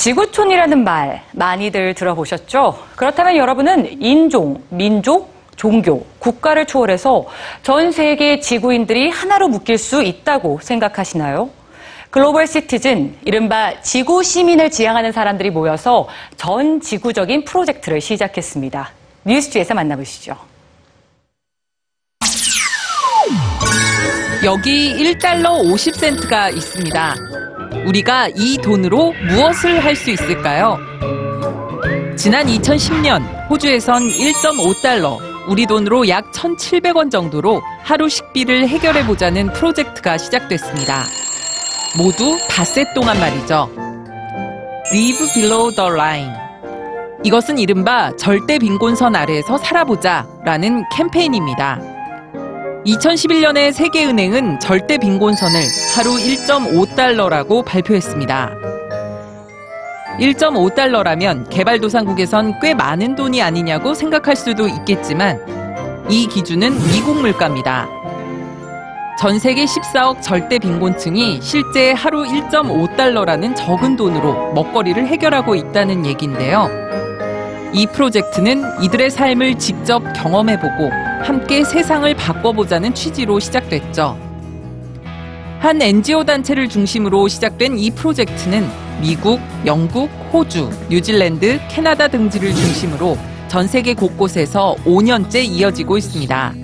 지구촌이라는 말 많이들 들어보셨죠? 그렇다면 여러분은 인종, 민족, 종교, 국가를 초월해서 전 세계 지구인들이 하나로 묶일 수 있다고 생각하시나요? 글로벌 시티즌, 이른바 지구 시민을 지향하는 사람들이 모여서 전 지구적인 프로젝트를 시작했습니다. 뉴스지에서 만나보시죠. 여기 1달러 50센트가 있습니다. 우리가 이 돈으로 무엇을 할 수 있을까요? 지난 2010년 호주에선 1.5달러, 우리 돈으로 약 1,700원 정도로 하루 식비를 해결해 보자는 프로젝트가 시작됐습니다. 모두 닷새 동안 말이죠. Live below the line. 이것은 이른바 절대 빈곤선 아래에서 살아보자 라는 캠페인입니다. 2011년에 세계은행은 절대 빈곤선을 하루 1.5달러라고 발표했습니다. 1.5달러라면 개발도상국에선 꽤 많은 돈이 아니냐고 생각할 수도 있겠지만 이 기준은 미국 물가입니다. 전 세계 14억 절대 빈곤층이 실제 하루 1.5달러라는 적은 돈으로 먹거리를 해결하고 있다는 얘기인데요. 이 프로젝트는 이들의 삶을 직접 경험해보고 함께 세상을 바꿔보자는 취지로 시작됐죠. 한 NGO 단체를 중심으로 시작된 이 프로젝트는 미국, 영국, 호주, 뉴질랜드, 캐나다 등지를 중심으로 전 세계 곳곳에서 5년째 이어지고 있습니다.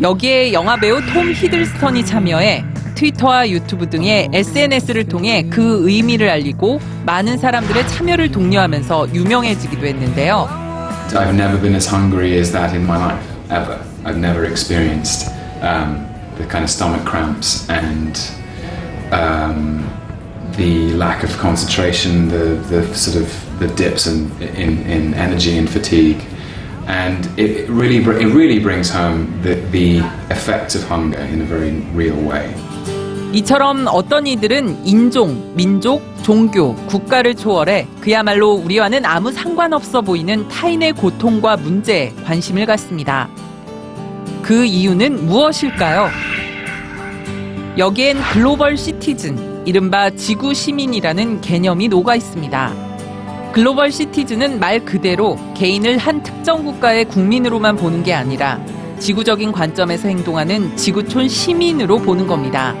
여기에 영화배우 톰 히들스턴이 참여해 트위터와 유튜브 등의 SNS를 통해 그 의미를 알리고 많은 사람들의 참여를 독려하면서 유명해지기도 했는데요. I've never been as hungry as that in my life, ever. I've never experienced um, the kind of stomach cramps and um, the lack of concentration, the, the sort of the dips in, in, in energy and fatigue. And it really, it really brings home the, the effects of hunger in a very real way. 이처럼 어떤 이들은 인종, 민족, 종교, 국가를 초월해 그야말로 우리와는 아무 상관없어 보이는 타인의 고통과 문제에 관심을 갖습니다. 그 이유는 무엇일까요? 여기엔 글로벌 시티즌, 이른바 지구 시민이라는 개념이 녹아 있습니다. 글로벌 시티즌은 말 그대로 개인을 한 특정 국가의 국민으로만 보는 게 아니라 지구적인 관점에서 행동하는 지구촌 시민으로 보는 겁니다.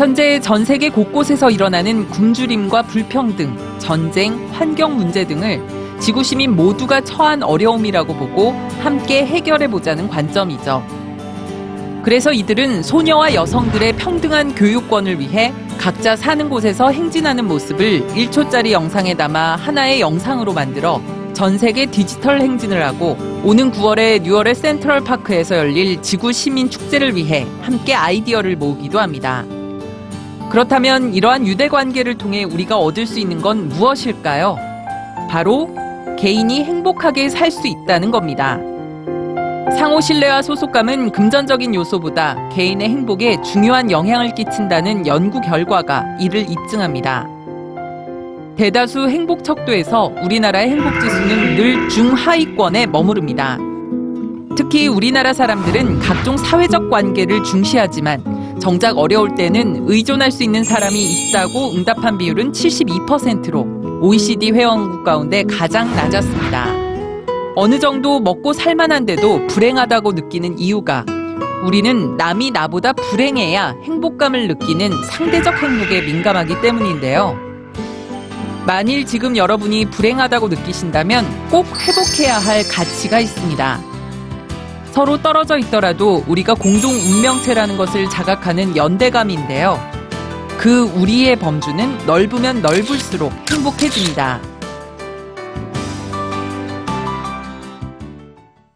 현재 전 세계 곳곳에서 일어나는 굶주림과 불평등, 전쟁, 환경 문제 등을 지구 시민 모두가 처한 어려움이라고 보고 함께 해결해 보자는 관점이죠. 그래서 이들은 소녀와 여성들의 평등한 교육권을 위해 각자 사는 곳에서 행진하는 모습을 1초짜리 영상에 담아 하나의 영상으로 만들어 전 세계 디지털 행진을 하고 오는 9월에 뉴월의 센트럴 파크에서 열릴 지구 시민 축제를 위해 함께 아이디어를 모으기도 합니다. 그렇다면 이러한 유대 관계를 통해 우리가 얻을 수 있는 건 무엇일까요? 바로 개인이 행복하게 살 수 있다는 겁니다. 상호 신뢰와 소속감은 금전적인 요소보다 개인의 행복에 중요한 영향을 끼친다는 연구 결과가 이를 입증합니다. 대다수 행복 척도에서 우리나라의 행복 지수는 늘 중하위권에 머무릅니다. 특히 우리나라 사람들은 각종 사회적 관계를 중시하지만 정작 어려울 때는 의존할 수 있는 사람이 있다고 응답한 비율은 72%로 OECD 회원국 가운데 가장 낮았습니다. 어느 정도 먹고 살만한데도 불행하다고 느끼는 이유가 우리는 남이 나보다 불행해야 행복감을 느끼는 상대적 행복에 민감하기 때문인데요. 만일 지금 여러분이 불행하다고 느끼신다면 꼭 회복해야 할 가치가 있습니다. 서로 떨어져 있더라도 우리가 공동 운명체라는 것을 자각하는 연대감인데요. 그 우리의 범주는 넓으면 넓을수록 행복해집니다.